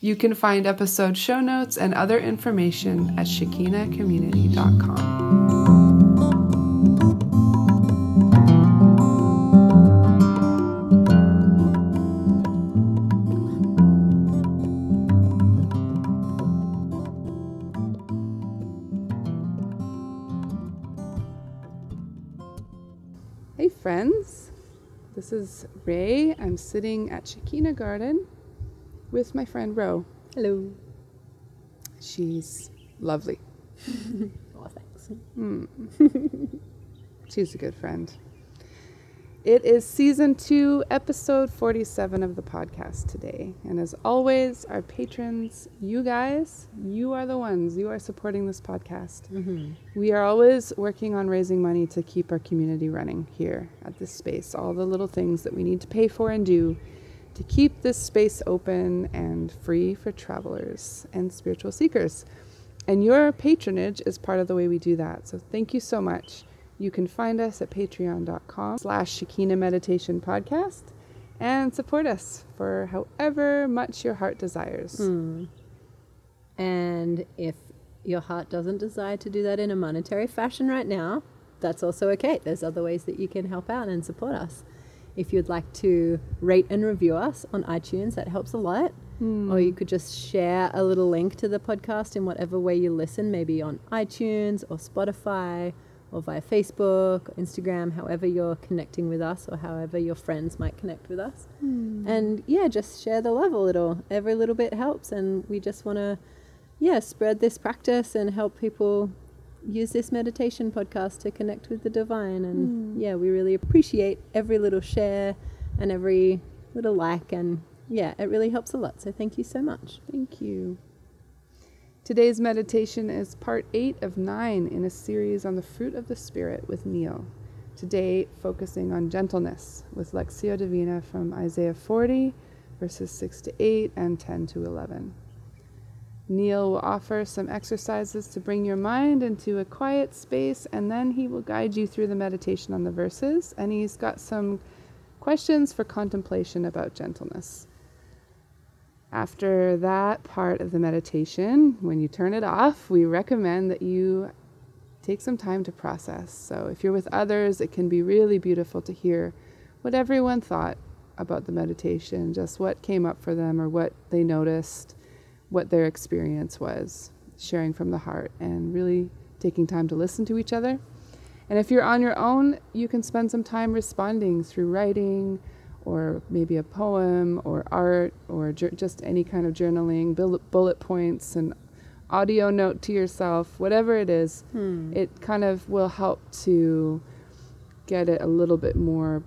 You can find episode show notes and other information at shekinahcommunity.com. Hey, friends. This is Ray. I'm sitting at Shekinah Garden with my friend Ro. Hello. She's lovely. Oh, thanks. Hmm. She's a good friend. It is season two, episode 47 of the podcast today. And as always, our patrons, you guys, you are the ones, you are supporting this podcast. Mm-hmm. We are always working on raising money to keep our community running here at this space. All the little things that we need to pay for and do to keep this space open and free for travelers and spiritual seekers. And your patronage is part of the way we do that. So thank you so much. You can find us at patreon.com slash Shekinah Meditation Podcast and support us for however much your heart desires. Hmm. And if your heart doesn't desire to do that in a monetary fashion right now, that's also okay. There's other ways that you can help out and support us. If you'd like to rate and review us on iTunes, that helps a lot. Hmm. Or you could just share a little link to the podcast in whatever way you listen, maybe on iTunes or Spotify or via Facebook or Instagram, however you're connecting with us or however your friends might connect with us. Hmm. And yeah, just share the love a little. Every little bit helps. And we just want to, yeah, spread this practice and help people use this meditation podcast to connect with the divine. And hmm. yeah, we really appreciate every little share and every little like. And yeah, it really helps a lot. So thank you so much. Thank you. Today's meditation is part eight of nine in a series on the fruit of the Spirit with Neil. Today, focusing on gentleness with Lectio Divina from Isaiah 40, verses 6 to 8 and 10 to 11. Neil will offer some exercises to bring your mind into a quiet space, and then he will guide you through the meditation on the verses. And he's got some questions for contemplation about gentleness. After that part of the meditation, when you turn it off, we recommend that you take some time to process. So, if you're with others, it can be really beautiful to hear what everyone thought about the meditation, just what came up for them or what they noticed, what their experience was, sharing from the heart, and really taking time to listen to each other. And if you're on your own, you can spend some time responding through writing or maybe a poem or art or ju- just any kind of journaling, bullet, bullet points, and audio note to yourself, whatever it is, hmm. it kind of will help to get it a little bit more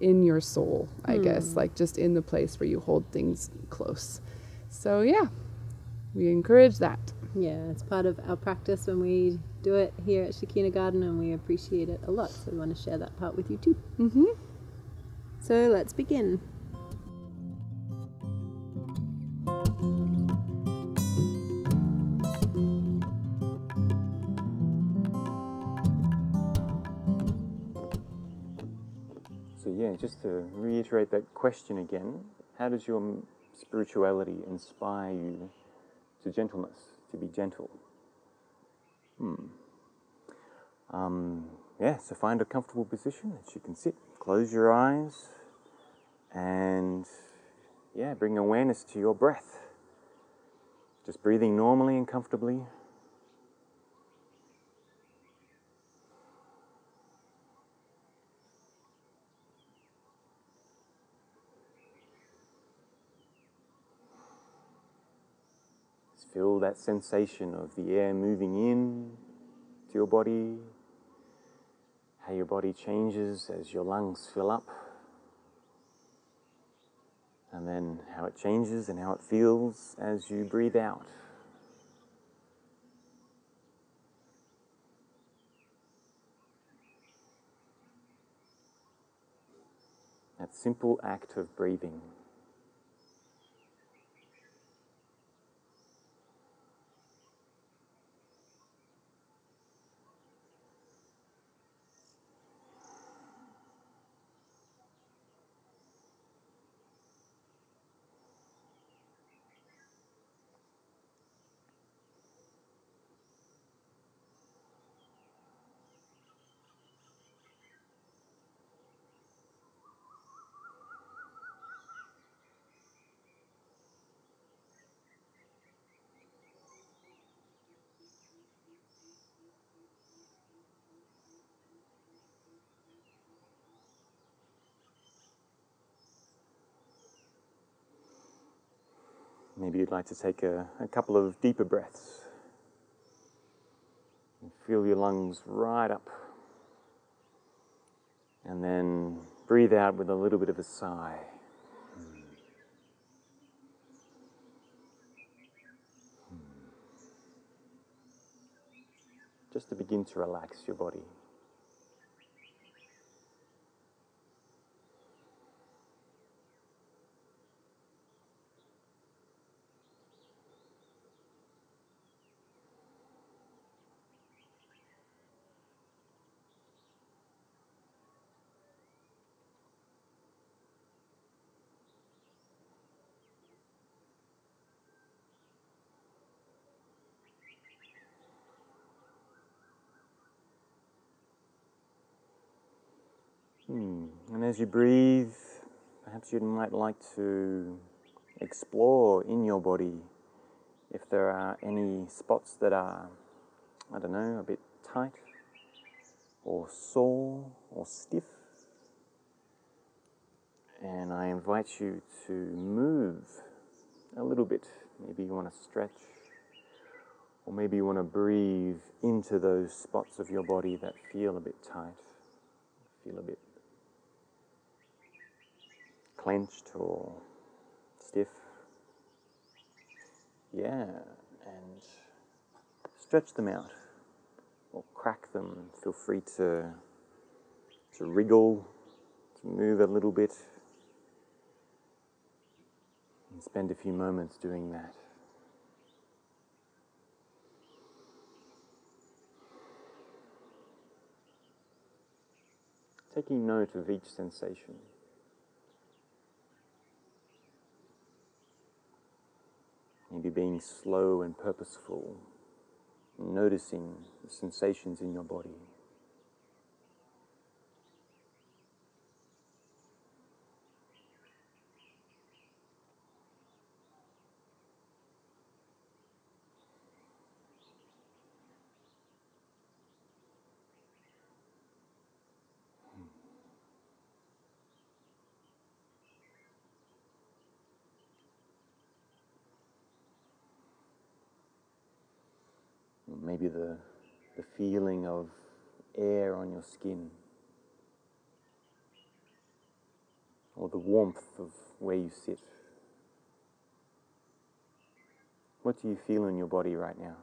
in your soul, I guess, hmm. like just in the place where you hold things close. So, yeah, we encourage that. Yeah, it's part of our practice when we do it here at Shekinah Garden, and we appreciate it a lot. So we want to share that part with you too. Mm-hmm. So let's begin. So, yeah, just to reiterate that question again how does your m- spirituality inspire you to gentleness, to be gentle? Hmm. Um, yeah, so find a comfortable position that you can sit, close your eyes, and yeah, bring awareness to your breath. Just breathing normally and comfortably. Feel that sensation of the air moving in to your body, how your body changes as your lungs fill up, and then how it changes and how it feels as you breathe out. That simple act of breathing. Maybe you'd like to take a, a couple of deeper breaths. And feel your lungs right up. And then breathe out with a little bit of a sigh. Hmm. Hmm. Just to begin to relax your body. And as you breathe, perhaps you might like to explore in your body if there are any spots that are, I don't know, a bit tight or sore or stiff. And I invite you to move a little bit. Maybe you want to stretch, or maybe you want to breathe into those spots of your body that feel a bit tight, feel a bit clenched or stiff. Yeah, and stretch them out or crack them. Feel free to, to wriggle, to move a little bit, and spend a few moments doing that. Taking note of each sensation. Slow and purposeful, noticing the sensations in your body. Maybe the, the feeling of air on your skin, or the warmth of where you sit. What do you feel in your body right now?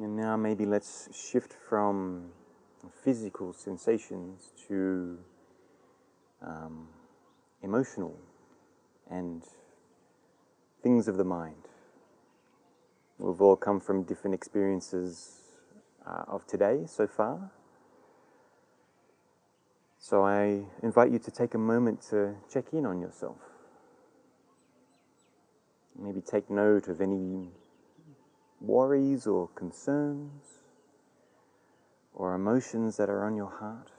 And now maybe let's shift from physical sensations to um, emotional and things of the mind. We've all come from different experiences uh, of today so far. So I invite you to take a moment to check in on yourself. Maybe take note of any worries or concerns or emotions that are on your heart,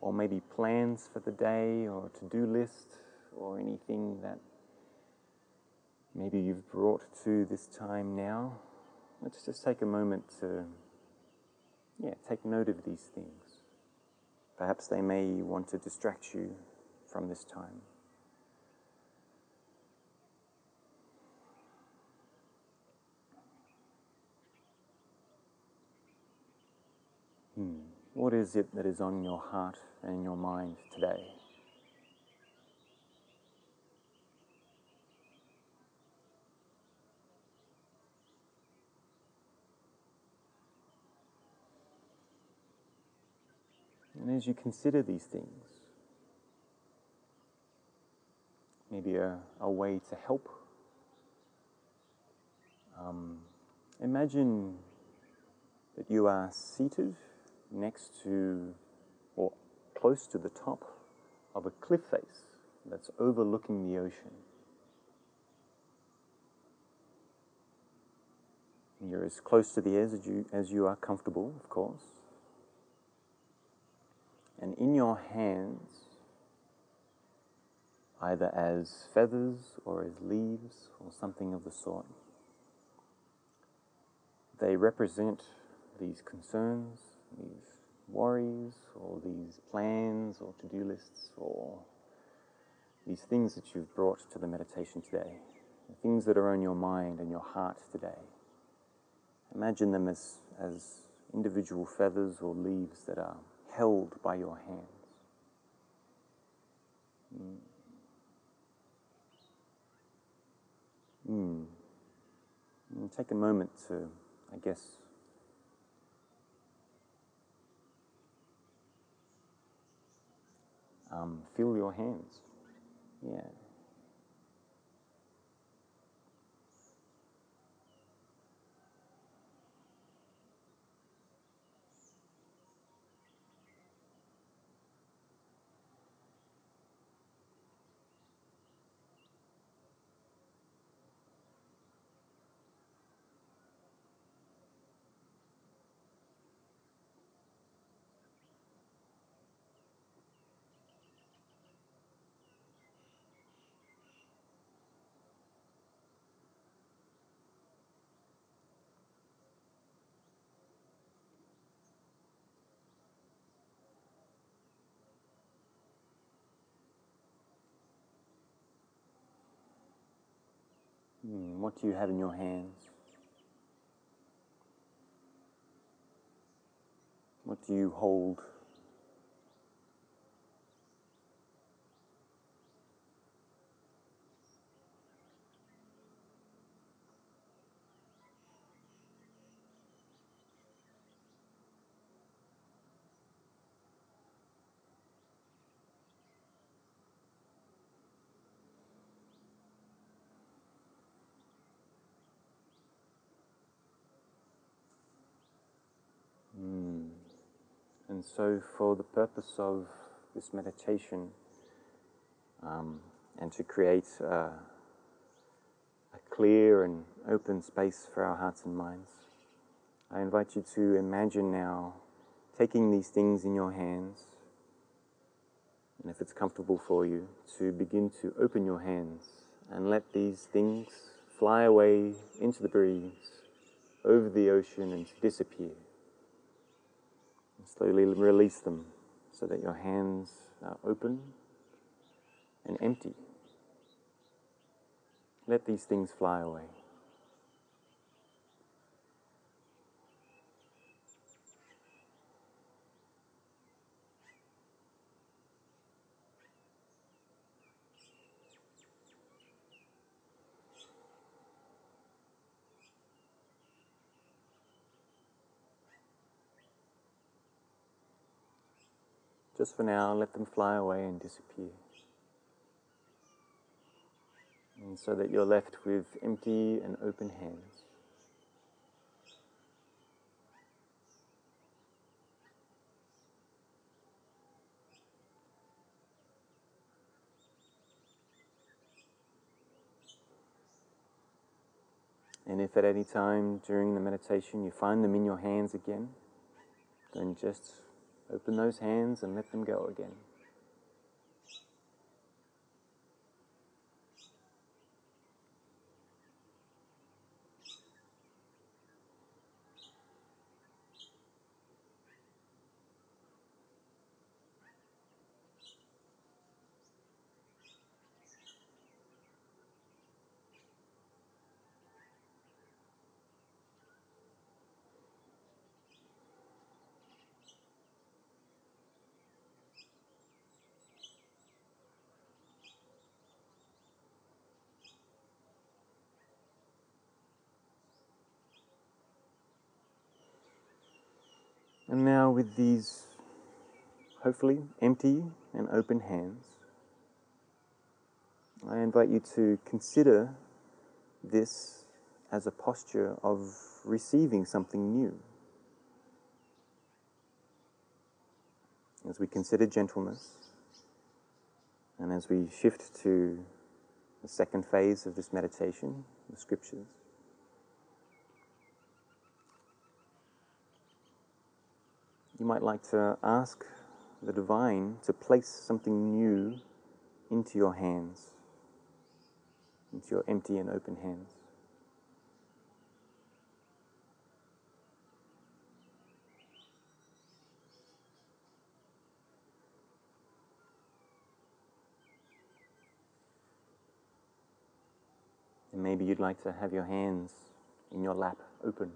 or maybe plans for the day or to do list or anything that maybe you've brought to this time now. Let's just take a moment to yeah, take note of these things. Perhaps they may want to distract you from this time. Hmm. What is it that is on your heart and your mind today? And as you consider these things, maybe a, a way to help, um, imagine that you are seated next to or close to the top of a cliff face that's overlooking the ocean. You're as close to the edge as you, as you are comfortable, of course. And in your hands, either as feathers or as leaves or something of the sort, they represent these concerns, these worries, or these plans or to do lists, or these things that you've brought to the meditation today, the things that are on your mind and your heart today. Imagine them as, as individual feathers or leaves that are held by your hands. Mm. Mm. Take a moment to, I guess, um, feel your hands. Yeah. Hmm, what do you have in your hands? What do you hold? And so, for the purpose of this meditation um, and to create a, a clear and open space for our hearts and minds, I invite you to imagine now taking these things in your hands, and if it's comfortable for you, to begin to open your hands and let these things fly away into the breeze, over the ocean, and disappear. Slowly release them so that your hands are open and empty. Let these things fly away. Just for now, let them fly away and disappear. And so that you're left with empty and open hands. And if at any time during the meditation you find them in your hands again, then just open those hands and let them go again. And now, with these hopefully empty and open hands, I invite you to consider this as a posture of receiving something new. As we consider gentleness, and as we shift to the second phase of this meditation, the scriptures, you might like to ask the divine to place something new into your hands, into your empty and open hands. And maybe you'd like to have your hands in your lap open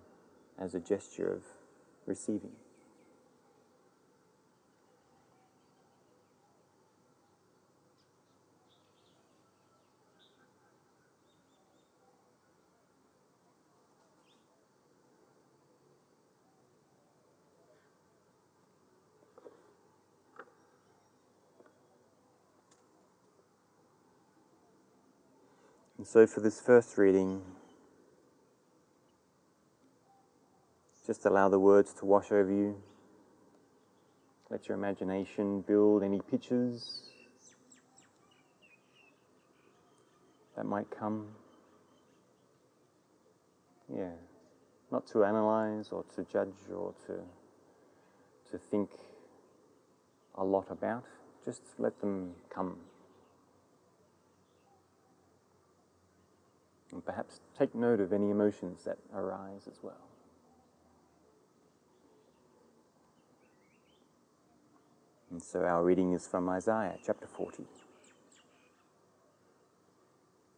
as a gesture of receiving. And so, for this first reading, just allow the words to wash over you. Let your imagination build any pictures that might come. Yeah, not to analyze or to judge or to, to think a lot about, just let them come. And perhaps take note of any emotions that arise as well. And so our reading is from Isaiah chapter 40.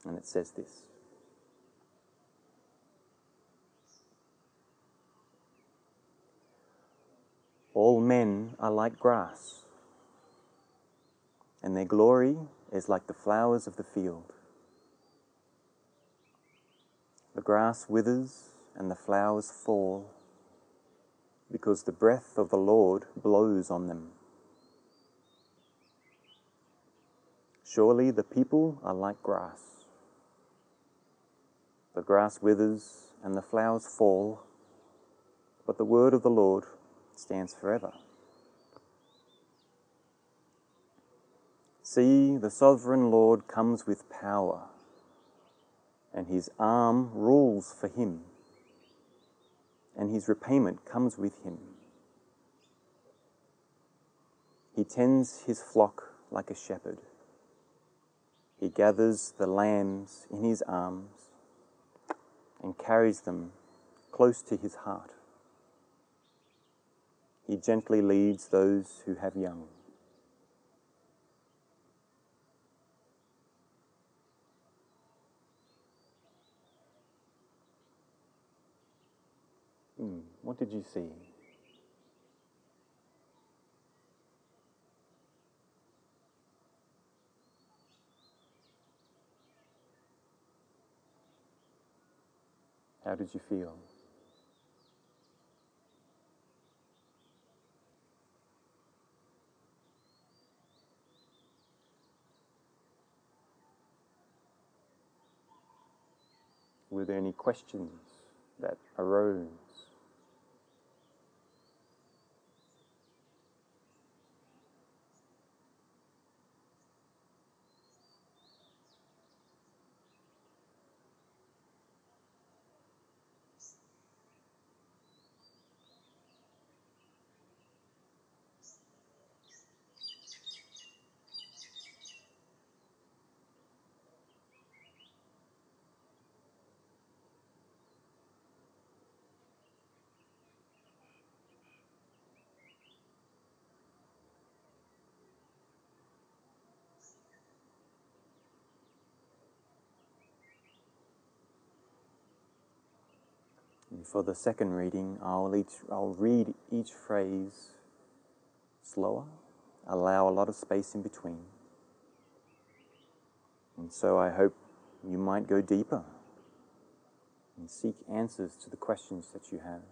And it says this All men are like grass, and their glory is like the flowers of the field. The grass withers and the flowers fall because the breath of the Lord blows on them. Surely the people are like grass. The grass withers and the flowers fall, but the word of the Lord stands forever. See, the sovereign Lord comes with power and his arm rules for him, and his repayment comes with him. He tends his flock like a shepherd. He gathers the lambs in his arms and carries them close to his heart. He gently leads those who have young. Hmm, what did you see? How did you feel? Were there any questions that arose? And for the second reading, I'll, each, I'll read each phrase slower, allow a lot of space in between. And so I hope you might go deeper and seek answers to the questions that you have.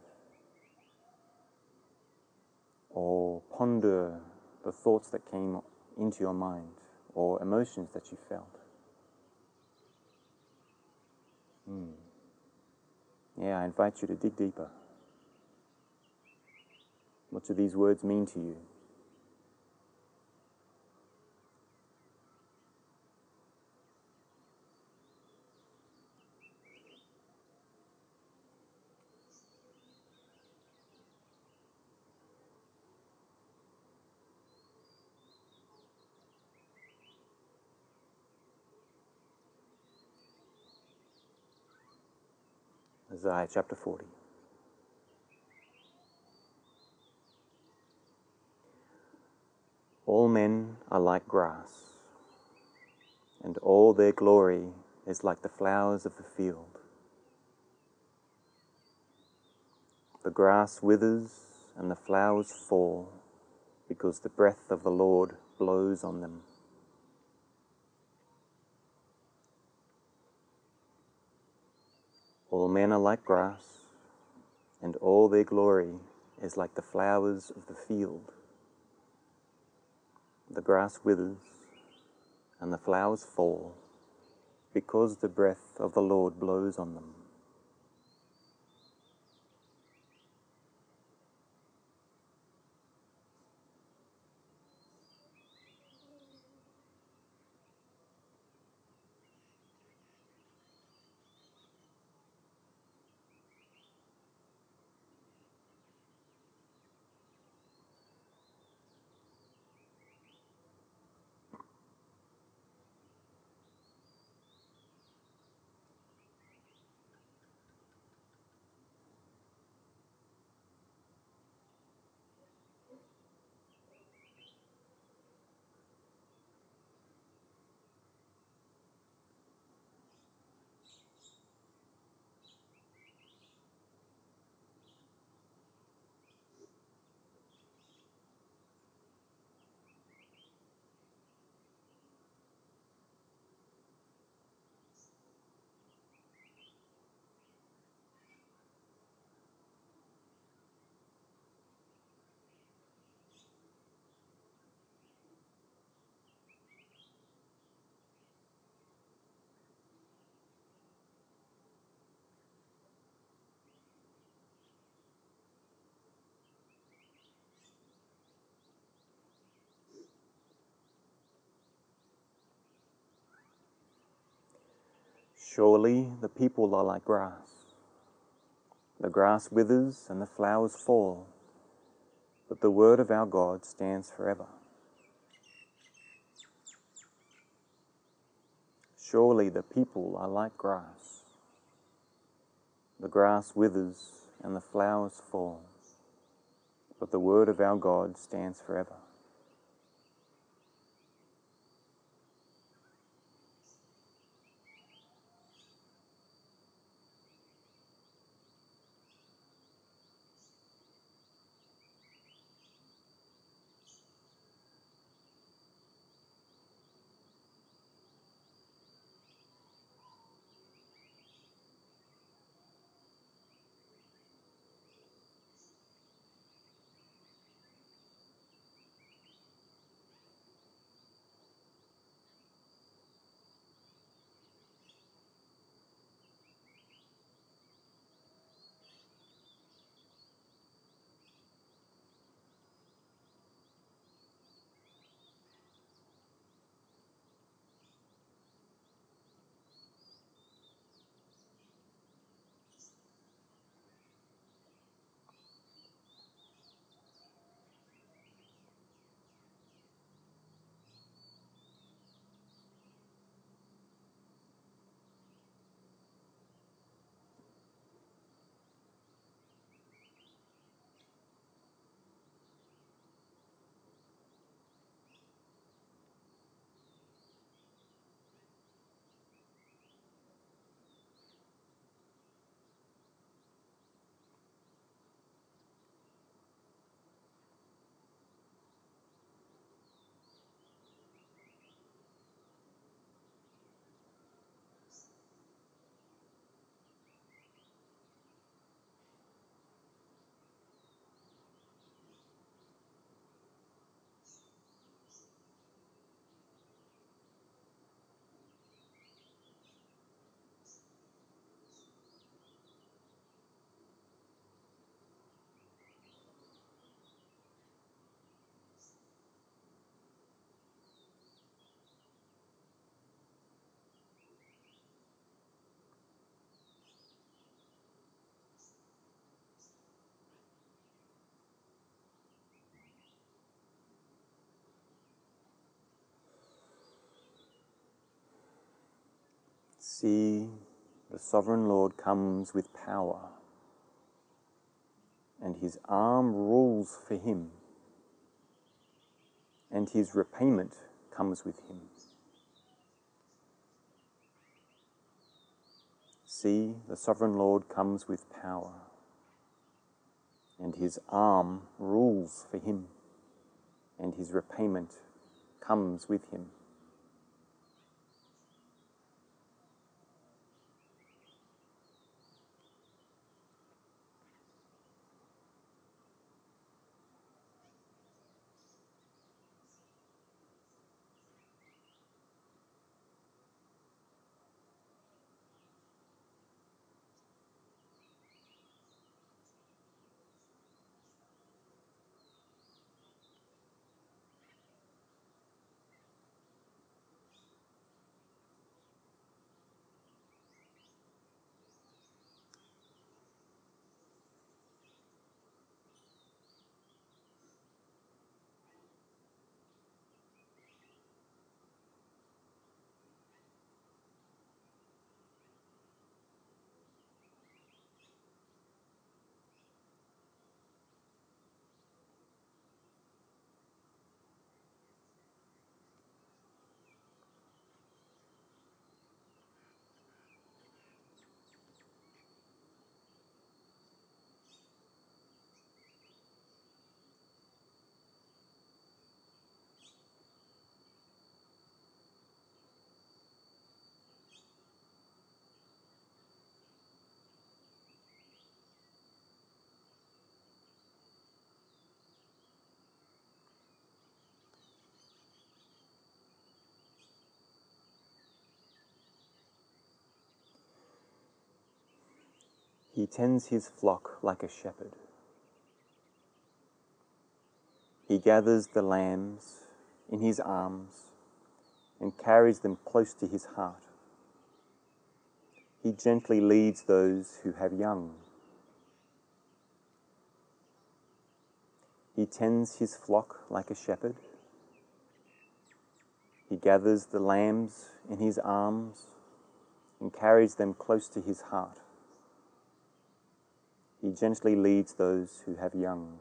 Or ponder the thoughts that came into your mind or emotions that you felt. Hmm. Yeah, I invite you to dig deeper. What do these words mean to you? Isaiah chapter 40. All men are like grass, and all their glory is like the flowers of the field. The grass withers and the flowers fall because the breath of the Lord blows on them. All men are like grass, and all their glory is like the flowers of the field. The grass withers, and the flowers fall, because the breath of the Lord blows on them. Surely the people are like grass. The grass withers and the flowers fall, but the word of our God stands forever. Surely the people are like grass. The grass withers and the flowers fall, but the word of our God stands forever. See, the sovereign Lord comes with power, and his arm rules for him, and his repayment comes with him. See, the sovereign Lord comes with power, and his arm rules for him, and his repayment comes with him. He tends his flock like a shepherd. He gathers the lambs in his arms and carries them close to his heart. He gently leads those who have young. He tends his flock like a shepherd. He gathers the lambs in his arms and carries them close to his heart. He gently leads those who have young.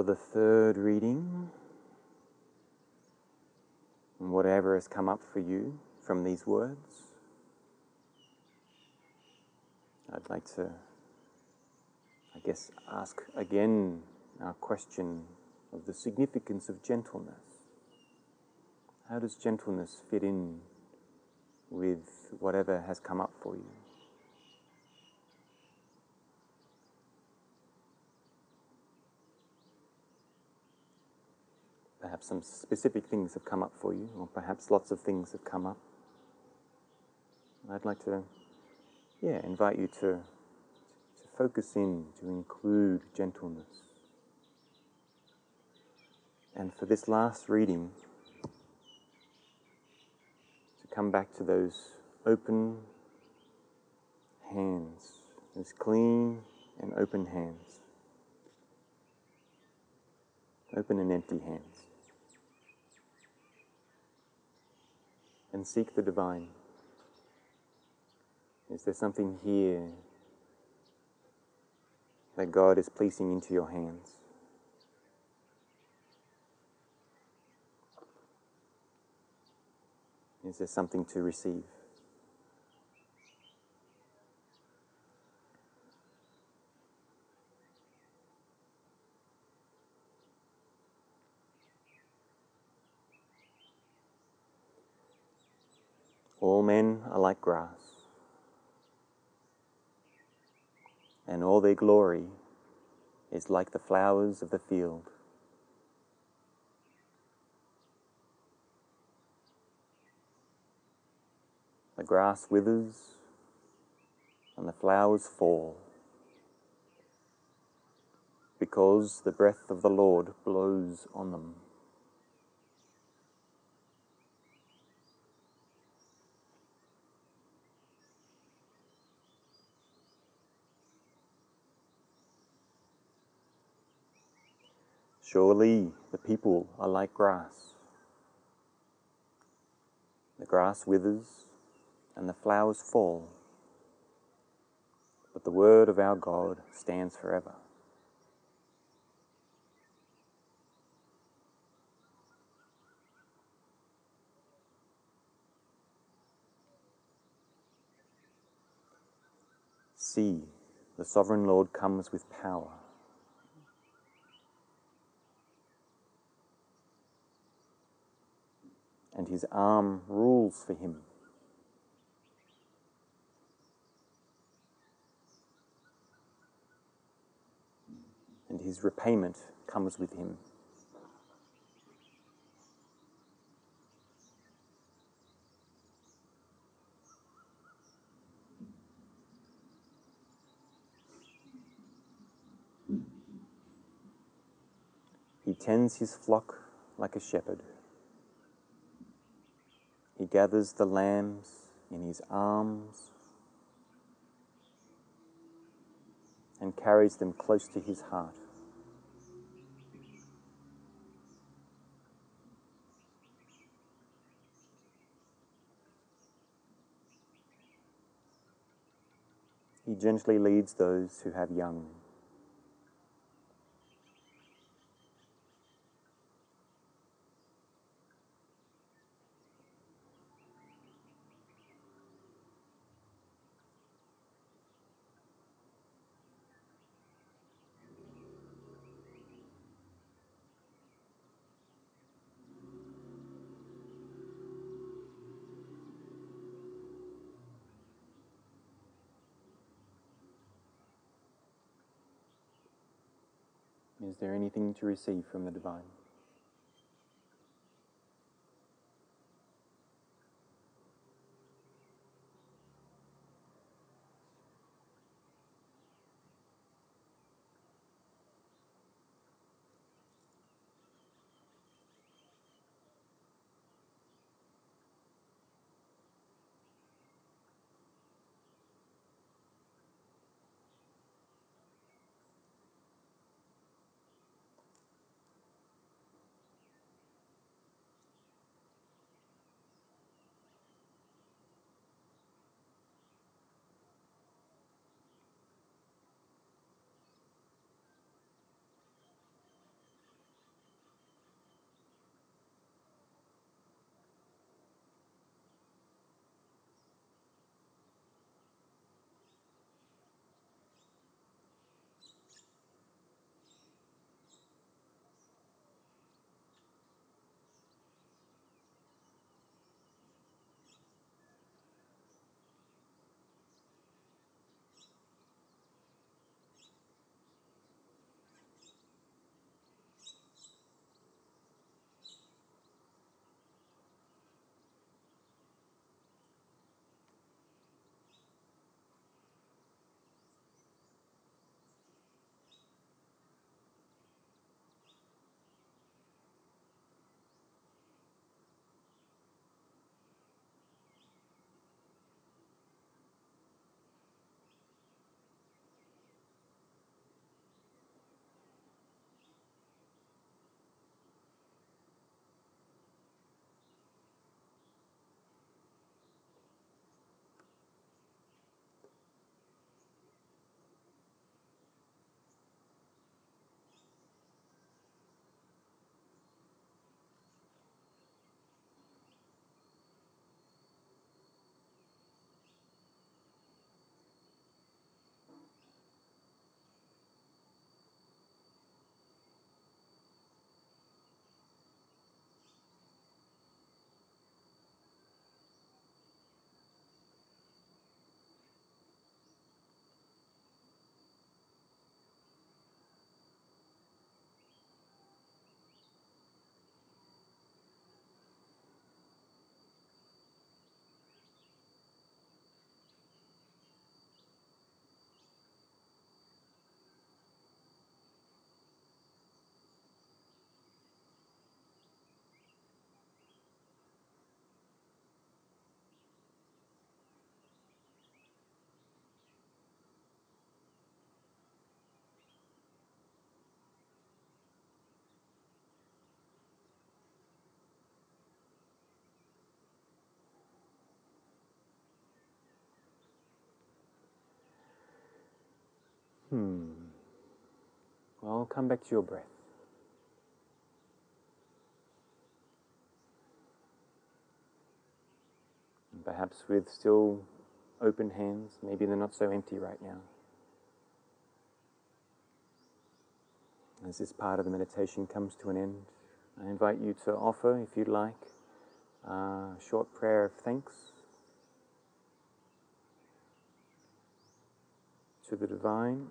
For the third reading, whatever has come up for you from these words, I'd like to, I guess, ask again our question of the significance of gentleness. How does gentleness fit in with whatever has come up for you? Perhaps some specific things have come up for you, or perhaps lots of things have come up. I'd like to, yeah, invite you to, to focus in, to include gentleness. And for this last reading, to come back to those open hands, those clean and open hands, open and empty hands, and seek the divine. Is there something here that God is placing into your hands? Is there something to receive? All men are like grass, and all their glory is like the flowers of the field. The grass withers and the flowers fall because the breath of the Lord blows on them. Surely the people are like grass. The grass withers and the flowers fall, but the word of our God stands forever. See, the sovereign Lord comes with power. And his arm rules for him. And his repayment comes with him. He tends his flock like a shepherd. He gathers the lambs in his arms and carries them close to his heart. He gently leads those who have young. Is there anything to receive from the divine? Hmm. Well, come back to your breath. And perhaps with still open hands, maybe they're not so empty right now. As this part of the meditation comes to an end, I invite you to offer, if you'd like, a short prayer of thanks to the divine.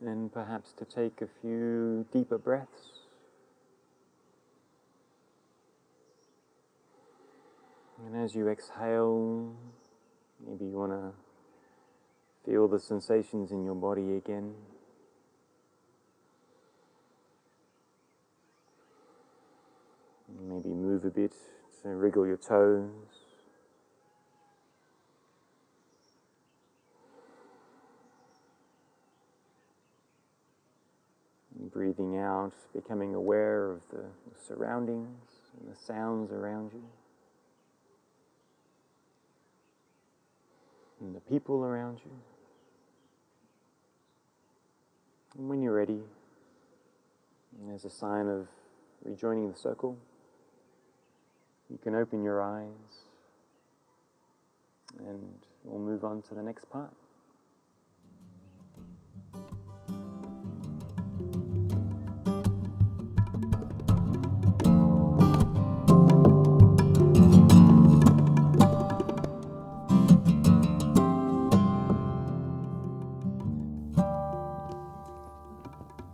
And perhaps to take a few deeper breaths. And as you exhale, maybe you want to feel the sensations in your body again. Maybe move a bit to wriggle your toes. Breathing out, becoming aware of the surroundings and the sounds around you, and the people around you. And when you're ready, as a sign of rejoining the circle, you can open your eyes and we'll move on to the next part.